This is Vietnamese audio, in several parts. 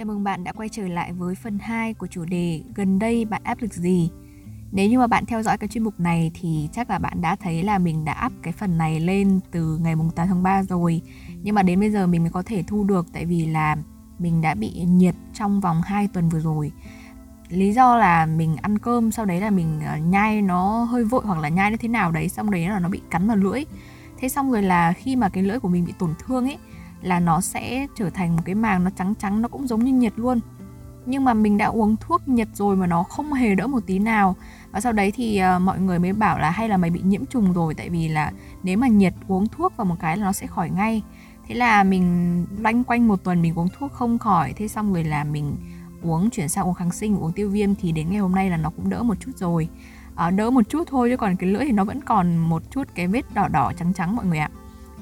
Chào mừng bạn đã quay trở lại với phần 2 của chủ đề Gần đây bạn áp lực gì? Nếu như mà bạn theo dõi cái chuyên mục này thì chắc là bạn đã thấy là mình đã up cái phần này lên từ ngày 8 tháng 3 rồi. Nhưng mà đến bây giờ mình mới có thể thu được tại vì là mình đã bị nhiệt trong vòng 2 tuần vừa rồi. Lý do là mình ăn cơm, sau đấy là mình ờ, nhai nó hơi vội hoặc là nhai nó thế nào đấy, Xong đấy là nó bị cắn vào lưỡi. Thế xong rồi là khi mà cái lưỡi của mình bị tổn thương ấy là nó sẽ trở thành một cái màng nó trắng trắng nó cũng giống như nhiệt luôn. Nhưng mà mình đã uống thuốc nhiệt rồi mà nó không hề đỡ một tí nào. Và sau đấy thì uh, mọi người mới bảo là hay là mày bị nhiễm trùng rồi tại vì là nếu mà nhiệt uống thuốc vào một cái là nó sẽ khỏi ngay. Thế là mình loanh quanh một tuần mình uống thuốc không khỏi thế xong rồi là mình uống chuyển sang uống kháng sinh uống tiêu viêm thì đến ngày hôm nay là nó cũng đỡ một chút rồi. À, đỡ một chút thôi chứ còn cái lưỡi thì nó vẫn còn một chút cái vết đỏ đỏ trắng trắng mọi người ạ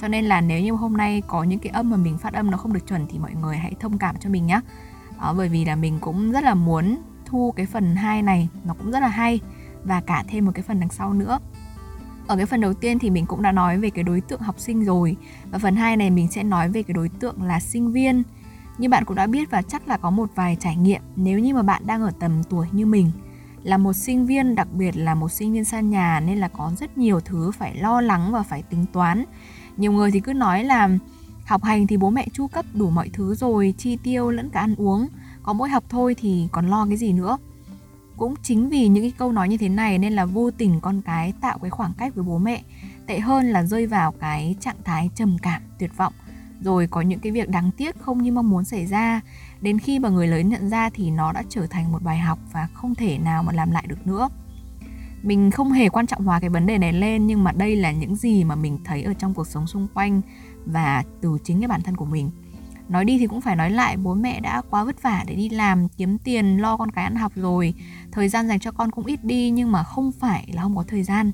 cho nên là nếu như hôm nay có những cái âm mà mình phát âm nó không được chuẩn thì mọi người hãy thông cảm cho mình nhé à, bởi vì là mình cũng rất là muốn thu cái phần 2 này nó cũng rất là hay và cả thêm một cái phần đằng sau nữa. Ở cái phần đầu tiên thì mình cũng đã nói về cái đối tượng học sinh rồi và phần 2 này mình sẽ nói về cái đối tượng là sinh viên. Như bạn cũng đã biết và chắc là có một vài trải nghiệm nếu như mà bạn đang ở tầm tuổi như mình là một sinh viên đặc biệt là một sinh viên xa nhà nên là có rất nhiều thứ phải lo lắng và phải tính toán nhiều người thì cứ nói là học hành thì bố mẹ chu cấp đủ mọi thứ rồi, chi tiêu lẫn cả ăn uống. Có mỗi học thôi thì còn lo cái gì nữa? Cũng chính vì những cái câu nói như thế này nên là vô tình con cái tạo cái khoảng cách với bố mẹ, tệ hơn là rơi vào cái trạng thái trầm cảm, tuyệt vọng. Rồi có những cái việc đáng tiếc không như mong muốn xảy ra. Đến khi mà người lớn nhận ra thì nó đã trở thành một bài học và không thể nào mà làm lại được nữa mình không hề quan trọng hóa cái vấn đề này lên, nhưng mà đây là những gì mà mình thấy ở trong cuộc sống xung quanh và từ chính cái bản thân của mình. Nói đi thì cũng phải nói lại, bố mẹ đã quá vất vả để đi làm, kiếm tiền, lo con cái ăn học rồi. Thời gian dành cho con cũng ít đi, nhưng mà không phải là không có thời gian.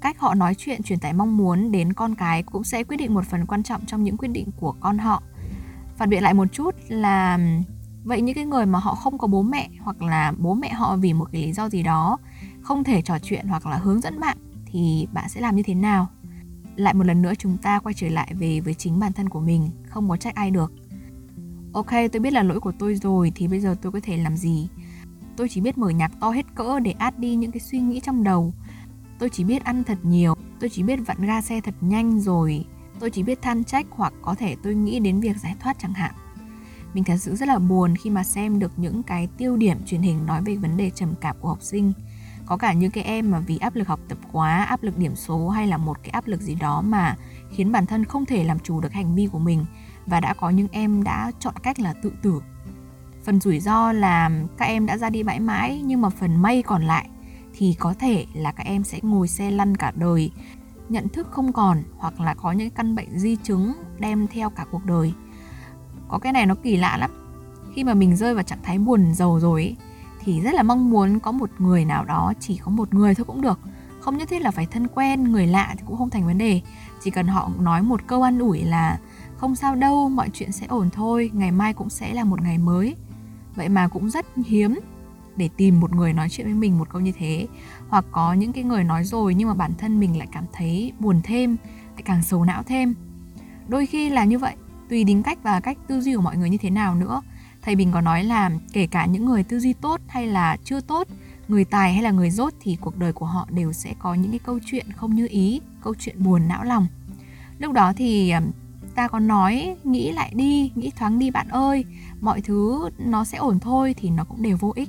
Cách họ nói chuyện, truyền tải mong muốn đến con cái cũng sẽ quyết định một phần quan trọng trong những quyết định của con họ. Phản biện lại một chút là, vậy những cái người mà họ không có bố mẹ hoặc là bố mẹ họ vì một cái lý do gì đó không thể trò chuyện hoặc là hướng dẫn bạn thì bạn sẽ làm như thế nào. Lại một lần nữa chúng ta quay trở lại về với chính bản thân của mình, không có trách ai được. Ok, tôi biết là lỗi của tôi rồi thì bây giờ tôi có thể làm gì? Tôi chỉ biết mở nhạc to hết cỡ để át đi những cái suy nghĩ trong đầu. Tôi chỉ biết ăn thật nhiều, tôi chỉ biết vặn ga xe thật nhanh rồi. Tôi chỉ biết than trách hoặc có thể tôi nghĩ đến việc giải thoát chẳng hạn. Mình thật sự rất là buồn khi mà xem được những cái tiêu điểm truyền hình nói về vấn đề trầm cảm của học sinh có cả những cái em mà vì áp lực học tập quá áp lực điểm số hay là một cái áp lực gì đó mà khiến bản thân không thể làm chủ được hành vi của mình. Và đã có những em đã chọn cách là tự tử. Phần rủi ro là các em đã ra đi mãi mãi nhưng mà phần may còn lại thì có thể là các em sẽ ngồi xe lăn cả đời nhận thức không còn hoặc là có những căn bệnh di chứng đem theo cả cuộc đời. Có cái này nó kỳ lạ lắm. Khi mà mình rơi vào trạng thái buồn giàu rồi ấy, thì rất là mong muốn có một người nào đó, chỉ có một người thôi cũng được. Không nhất thiết là phải thân quen, người lạ thì cũng không thành vấn đề. Chỉ cần họ nói một câu an ủi là, không sao đâu, mọi chuyện sẽ ổn thôi, ngày mai cũng sẽ là một ngày mới. Vậy mà cũng rất hiếm để tìm một người nói chuyện với mình một câu như thế. Hoặc có những cái người nói rồi nhưng mà bản thân mình lại cảm thấy buồn thêm, lại càng sầu não thêm. Đôi khi là như vậy, tùy tính cách và cách tư duy của mọi người như thế nào nữa thầy bình có nói là kể cả những người tư duy tốt hay là chưa tốt, người tài hay là người dốt thì cuộc đời của họ đều sẽ có những cái câu chuyện không như ý, câu chuyện buồn não lòng. Lúc đó thì ta có nói, nghĩ lại đi, nghĩ thoáng đi bạn ơi, mọi thứ nó sẽ ổn thôi thì nó cũng đều vô ích.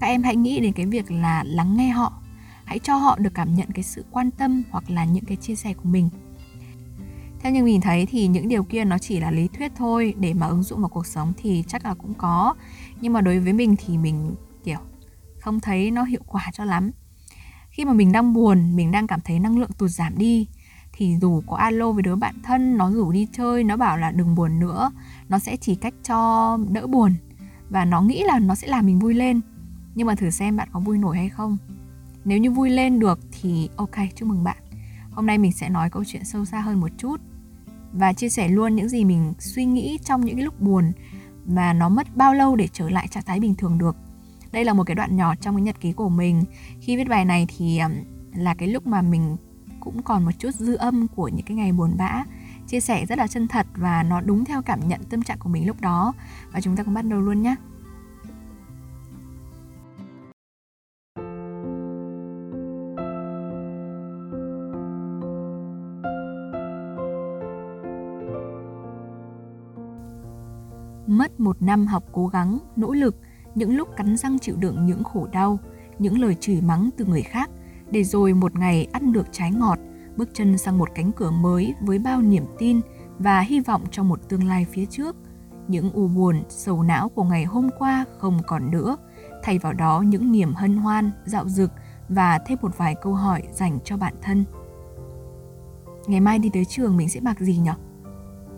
Các em hãy nghĩ đến cái việc là lắng nghe họ, hãy cho họ được cảm nhận cái sự quan tâm hoặc là những cái chia sẻ của mình theo như mình thấy thì những điều kia nó chỉ là lý thuyết thôi, để mà ứng dụng vào cuộc sống thì chắc là cũng có. Nhưng mà đối với mình thì mình, kiểu, không thấy nó hiệu quả cho lắm. Khi mà mình đang buồn, mình đang cảm thấy năng lượng tụt giảm đi, thì dù có alo với đứa bạn thân, nó rủ đi chơi, nó bảo là đừng buồn nữa, nó sẽ chỉ cách cho đỡ buồn. Và nó nghĩ là nó sẽ làm mình vui lên. Nhưng mà thử xem bạn có vui nổi hay không. Nếu như vui lên được thì ok, chúc mừng bạn. Hôm nay mình sẽ nói câu chuyện sâu xa hơn một chút và chia sẻ luôn những gì mình suy nghĩ trong những cái lúc buồn và nó mất bao lâu để trở lại trạng thái bình thường được. Đây là một cái đoạn nhỏ trong cái nhật ký của mình. Khi viết bài này thì là cái lúc mà mình cũng còn một chút dư âm của những cái ngày buồn bã, chia sẻ rất là chân thật và nó đúng theo cảm nhận tâm trạng của mình lúc đó. Và chúng ta cùng bắt đầu luôn nhé mất một năm học cố gắng, nỗ lực, những lúc cắn răng chịu đựng những khổ đau, những lời chửi mắng từ người khác, để rồi một ngày ăn được trái ngọt, bước chân sang một cánh cửa mới với bao niềm tin và hy vọng trong một tương lai phía trước. Những u buồn, sầu não của ngày hôm qua không còn nữa, thay vào đó những niềm hân hoan, dạo dực và thêm một vài câu hỏi dành cho bản thân. Ngày mai đi tới trường mình sẽ mặc gì nhỉ?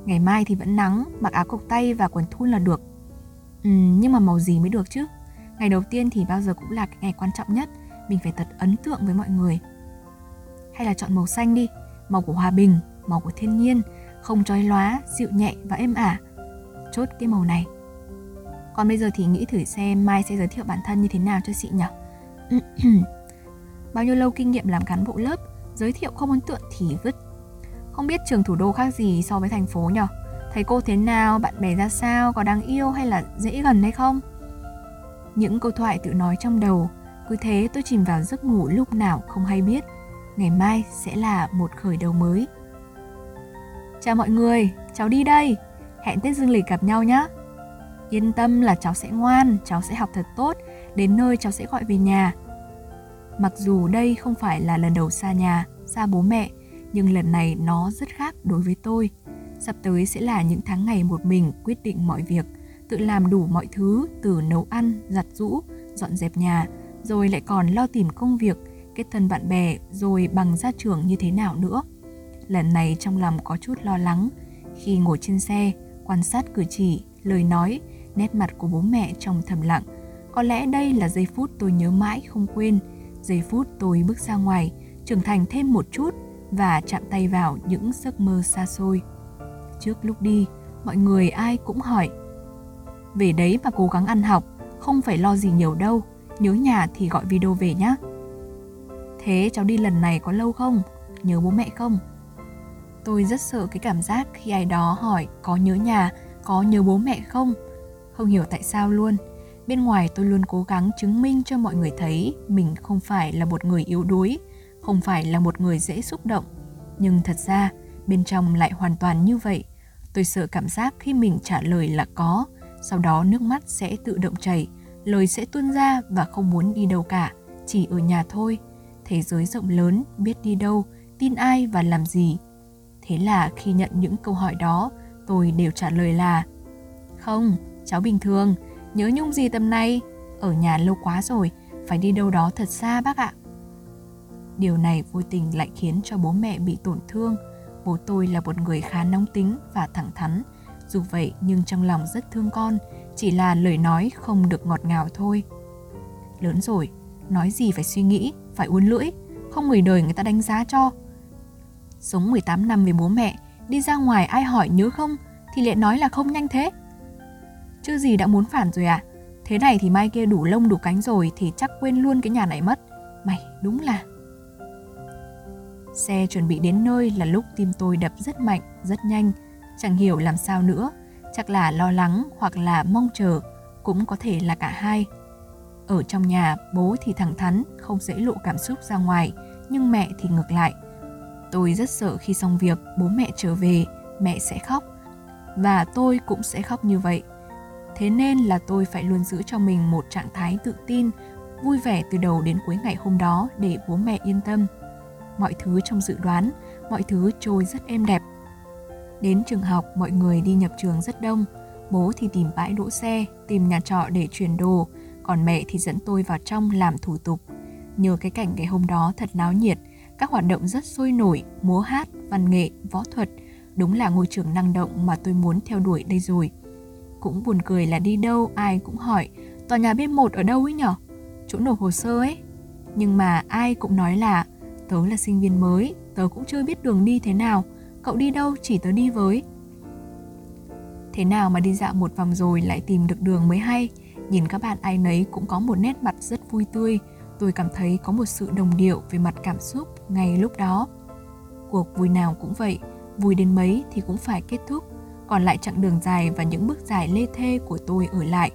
Ngày mai thì vẫn nắng, mặc áo cộc tay và quần thun là được. Ừ, nhưng mà màu gì mới được chứ? Ngày đầu tiên thì bao giờ cũng là cái ngày quan trọng nhất, mình phải thật ấn tượng với mọi người. Hay là chọn màu xanh đi, màu của hòa bình, màu của thiên nhiên, không trói lóa, dịu nhẹ và êm ả. Chốt cái màu này. Còn bây giờ thì nghĩ thử xem Mai sẽ giới thiệu bản thân như thế nào cho chị nhỉ? Bao nhiêu lâu kinh nghiệm làm cán bộ lớp, giới thiệu không ấn tượng thì vứt không biết trường thủ đô khác gì so với thành phố nhở? Thầy cô thế nào, bạn bè ra sao, có đáng yêu hay là dễ gần hay không? Những câu thoại tự nói trong đầu, cứ thế tôi chìm vào giấc ngủ lúc nào không hay biết. Ngày mai sẽ là một khởi đầu mới. Chào mọi người, cháu đi đây. Hẹn Tết Dương Lịch gặp nhau nhé. Yên tâm là cháu sẽ ngoan, cháu sẽ học thật tốt, đến nơi cháu sẽ gọi về nhà. Mặc dù đây không phải là lần đầu xa nhà, xa bố mẹ, nhưng lần này nó rất khác đối với tôi. Sắp tới sẽ là những tháng ngày một mình quyết định mọi việc, tự làm đủ mọi thứ từ nấu ăn, giặt rũ, dọn dẹp nhà, rồi lại còn lo tìm công việc, kết thân bạn bè, rồi bằng ra trường như thế nào nữa. Lần này trong lòng có chút lo lắng, khi ngồi trên xe, quan sát cử chỉ, lời nói, nét mặt của bố mẹ trong thầm lặng. Có lẽ đây là giây phút tôi nhớ mãi không quên, giây phút tôi bước ra ngoài, trưởng thành thêm một chút, và chạm tay vào những giấc mơ xa xôi. Trước lúc đi, mọi người ai cũng hỏi Về đấy mà cố gắng ăn học, không phải lo gì nhiều đâu, nhớ nhà thì gọi video về nhé. Thế cháu đi lần này có lâu không? Nhớ bố mẹ không? Tôi rất sợ cái cảm giác khi ai đó hỏi có nhớ nhà, có nhớ bố mẹ không? Không hiểu tại sao luôn. Bên ngoài tôi luôn cố gắng chứng minh cho mọi người thấy mình không phải là một người yếu đuối, không phải là một người dễ xúc động. Nhưng thật ra, bên trong lại hoàn toàn như vậy. Tôi sợ cảm giác khi mình trả lời là có, sau đó nước mắt sẽ tự động chảy, lời sẽ tuôn ra và không muốn đi đâu cả, chỉ ở nhà thôi. Thế giới rộng lớn, biết đi đâu, tin ai và làm gì. Thế là khi nhận những câu hỏi đó, tôi đều trả lời là, không, cháu bình thường, nhớ nhung gì tầm này? Ở nhà lâu quá rồi, phải đi đâu đó thật xa bác ạ. Điều này vô tình lại khiến cho bố mẹ bị tổn thương. Bố tôi là một người khá nóng tính và thẳng thắn. Dù vậy nhưng trong lòng rất thương con, chỉ là lời nói không được ngọt ngào thôi. Lớn rồi, nói gì phải suy nghĩ, phải uốn lưỡi, không người đời người ta đánh giá cho. Sống 18 năm với bố mẹ, đi ra ngoài ai hỏi nhớ không thì lại nói là không nhanh thế. Chứ gì đã muốn phản rồi à? Thế này thì mai kia đủ lông đủ cánh rồi thì chắc quên luôn cái nhà này mất. Mày đúng là Xe chuẩn bị đến nơi là lúc tim tôi đập rất mạnh, rất nhanh, chẳng hiểu làm sao nữa, chắc là lo lắng hoặc là mong chờ, cũng có thể là cả hai. Ở trong nhà, bố thì thẳng thắn, không dễ lộ cảm xúc ra ngoài, nhưng mẹ thì ngược lại. Tôi rất sợ khi xong việc, bố mẹ trở về, mẹ sẽ khóc. Và tôi cũng sẽ khóc như vậy. Thế nên là tôi phải luôn giữ cho mình một trạng thái tự tin, vui vẻ từ đầu đến cuối ngày hôm đó để bố mẹ yên tâm mọi thứ trong dự đoán, mọi thứ trôi rất êm đẹp. Đến trường học, mọi người đi nhập trường rất đông. Bố thì tìm bãi đỗ xe, tìm nhà trọ để chuyển đồ, còn mẹ thì dẫn tôi vào trong làm thủ tục. Nhờ cái cảnh ngày hôm đó thật náo nhiệt, các hoạt động rất sôi nổi, múa hát, văn nghệ, võ thuật, đúng là ngôi trường năng động mà tôi muốn theo đuổi đây rồi. Cũng buồn cười là đi đâu ai cũng hỏi, tòa nhà B1 ở đâu ấy nhở? Chỗ nộp hồ sơ ấy. Nhưng mà ai cũng nói là tớ là sinh viên mới, tớ cũng chưa biết đường đi thế nào, cậu đi đâu chỉ tớ đi với. Thế nào mà đi dạo một vòng rồi lại tìm được đường mới hay, nhìn các bạn ai nấy cũng có một nét mặt rất vui tươi, tôi cảm thấy có một sự đồng điệu về mặt cảm xúc ngay lúc đó. Cuộc vui nào cũng vậy, vui đến mấy thì cũng phải kết thúc, còn lại chặng đường dài và những bước dài lê thê của tôi ở lại.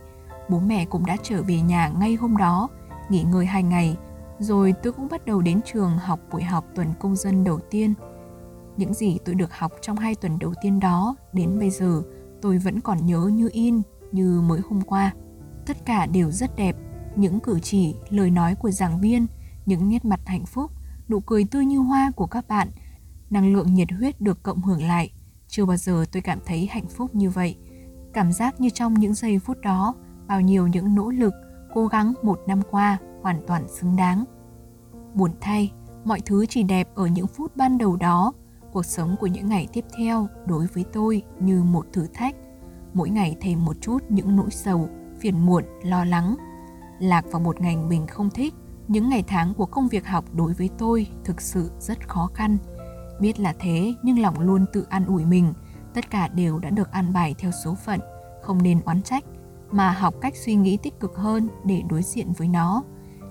Bố mẹ cũng đã trở về nhà ngay hôm đó, nghỉ ngơi hai ngày, rồi tôi cũng bắt đầu đến trường học buổi học tuần công dân đầu tiên. Những gì tôi được học trong hai tuần đầu tiên đó đến bây giờ tôi vẫn còn nhớ như in, như mới hôm qua. Tất cả đều rất đẹp, những cử chỉ, lời nói của giảng viên, những nét mặt hạnh phúc, nụ cười tươi như hoa của các bạn, năng lượng nhiệt huyết được cộng hưởng lại. Chưa bao giờ tôi cảm thấy hạnh phúc như vậy. Cảm giác như trong những giây phút đó, bao nhiêu những nỗ lực, cố gắng một năm qua hoàn toàn xứng đáng. Buồn thay, mọi thứ chỉ đẹp ở những phút ban đầu đó. Cuộc sống của những ngày tiếp theo đối với tôi như một thử thách. Mỗi ngày thêm một chút những nỗi sầu, phiền muộn, lo lắng. Lạc vào một ngành mình không thích, những ngày tháng của công việc học đối với tôi thực sự rất khó khăn. Biết là thế nhưng lòng luôn tự an ủi mình, tất cả đều đã được an bài theo số phận, không nên oán trách, mà học cách suy nghĩ tích cực hơn để đối diện với nó.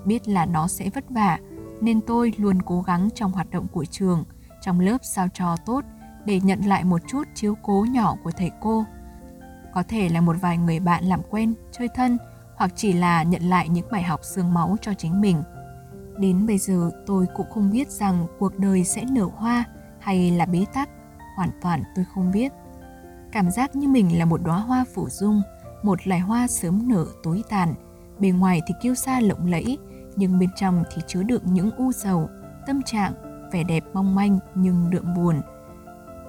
Biết là nó sẽ vất vả, nên tôi luôn cố gắng trong hoạt động của trường, trong lớp sao cho tốt để nhận lại một chút chiếu cố nhỏ của thầy cô. Có thể là một vài người bạn làm quen, chơi thân hoặc chỉ là nhận lại những bài học xương máu cho chính mình. Đến bây giờ tôi cũng không biết rằng cuộc đời sẽ nở hoa hay là bế tắc, hoàn toàn tôi không biết. Cảm giác như mình là một đóa hoa phủ dung, một loài hoa sớm nở tối tàn, bề ngoài thì kiêu sa lộng lẫy, nhưng bên trong thì chứa đựng những u sầu, tâm trạng, vẻ đẹp mong manh nhưng đượm buồn.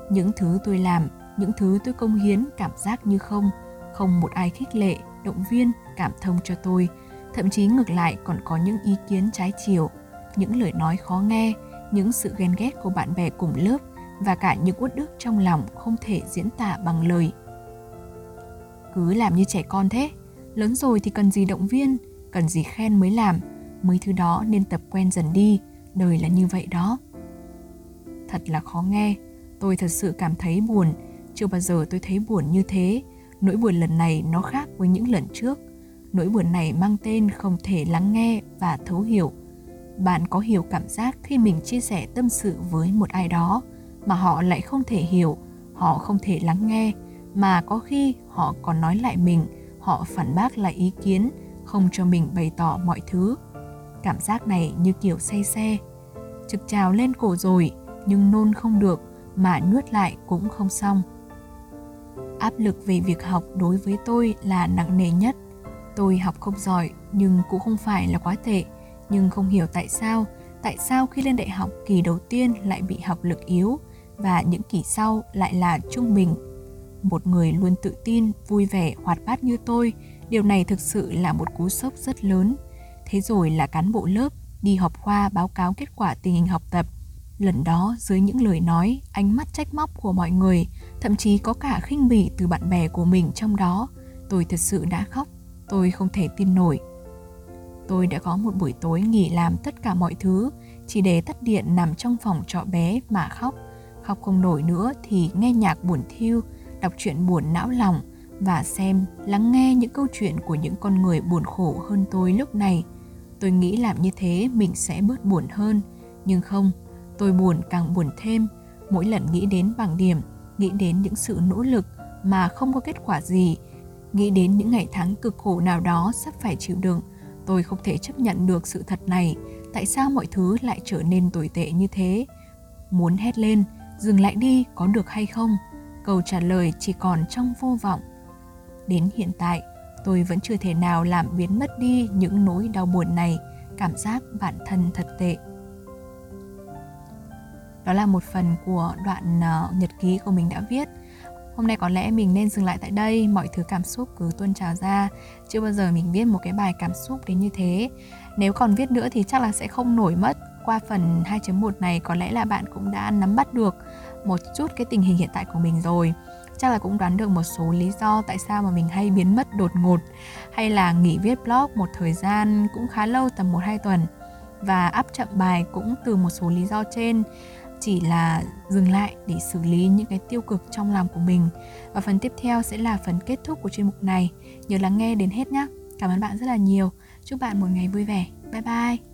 Những thứ tôi làm, những thứ tôi công hiến cảm giác như không, không một ai khích lệ, động viên, cảm thông cho tôi, thậm chí ngược lại còn có những ý kiến trái chiều, những lời nói khó nghe, những sự ghen ghét của bạn bè cùng lớp và cả những uất ức trong lòng không thể diễn tả bằng lời. Cứ làm như trẻ con thế, lớn rồi thì cần gì động viên, cần gì khen mới làm, mấy thứ đó nên tập quen dần đi, đời là như vậy đó. Thật là khó nghe, tôi thật sự cảm thấy buồn, chưa bao giờ tôi thấy buồn như thế. Nỗi buồn lần này nó khác với những lần trước. Nỗi buồn này mang tên không thể lắng nghe và thấu hiểu. Bạn có hiểu cảm giác khi mình chia sẻ tâm sự với một ai đó mà họ lại không thể hiểu, họ không thể lắng nghe, mà có khi họ còn nói lại mình, họ phản bác lại ý kiến, không cho mình bày tỏ mọi thứ Cảm giác này như kiểu say xe. Trực trào lên cổ rồi, nhưng nôn không được, mà nuốt lại cũng không xong. Áp lực về việc học đối với tôi là nặng nề nhất. Tôi học không giỏi nhưng cũng không phải là quá tệ, nhưng không hiểu tại sao, tại sao khi lên đại học kỳ đầu tiên lại bị học lực yếu và những kỳ sau lại là trung bình. Một người luôn tự tin, vui vẻ, hoạt bát như tôi, điều này thực sự là một cú sốc rất lớn Thế rồi là cán bộ lớp đi họp khoa báo cáo kết quả tình hình học tập. Lần đó dưới những lời nói, ánh mắt trách móc của mọi người, thậm chí có cả khinh bỉ từ bạn bè của mình trong đó, tôi thật sự đã khóc, tôi không thể tin nổi. Tôi đã có một buổi tối nghỉ làm tất cả mọi thứ, chỉ để tắt điện nằm trong phòng trọ bé mà khóc. Khóc không nổi nữa thì nghe nhạc buồn thiêu, đọc truyện buồn não lòng và xem, lắng nghe những câu chuyện của những con người buồn khổ hơn tôi lúc này – Tôi nghĩ làm như thế mình sẽ bớt buồn hơn, nhưng không, tôi buồn càng buồn thêm. Mỗi lần nghĩ đến bảng điểm, nghĩ đến những sự nỗ lực mà không có kết quả gì, nghĩ đến những ngày tháng cực khổ nào đó sắp phải chịu đựng, tôi không thể chấp nhận được sự thật này. Tại sao mọi thứ lại trở nên tồi tệ như thế? Muốn hét lên, dừng lại đi có được hay không? Câu trả lời chỉ còn trong vô vọng. Đến hiện tại, tôi vẫn chưa thể nào làm biến mất đi những nỗi đau buồn này. Cảm giác bản thân thật tệ. Đó là một phần của đoạn uh, nhật ký của mình đã viết. Hôm nay có lẽ mình nên dừng lại tại đây. Mọi thứ cảm xúc cứ tuôn trào ra. Chưa bao giờ mình viết một cái bài cảm xúc đến như thế. Nếu còn viết nữa thì chắc là sẽ không nổi mất. Qua phần 2.1 này có lẽ là bạn cũng đã nắm bắt được một chút cái tình hình hiện tại của mình rồi chắc là cũng đoán được một số lý do tại sao mà mình hay biến mất đột ngột, hay là nghỉ viết blog một thời gian cũng khá lâu, tầm 1-2 tuần. Và áp chậm bài cũng từ một số lý do trên, chỉ là dừng lại để xử lý những cái tiêu cực trong lòng của mình. Và phần tiếp theo sẽ là phần kết thúc của chuyên mục này. Nhớ lắng nghe đến hết nhé cảm ơn bạn rất là nhiều. Chúc bạn một ngày vui vẻ. Bye bye.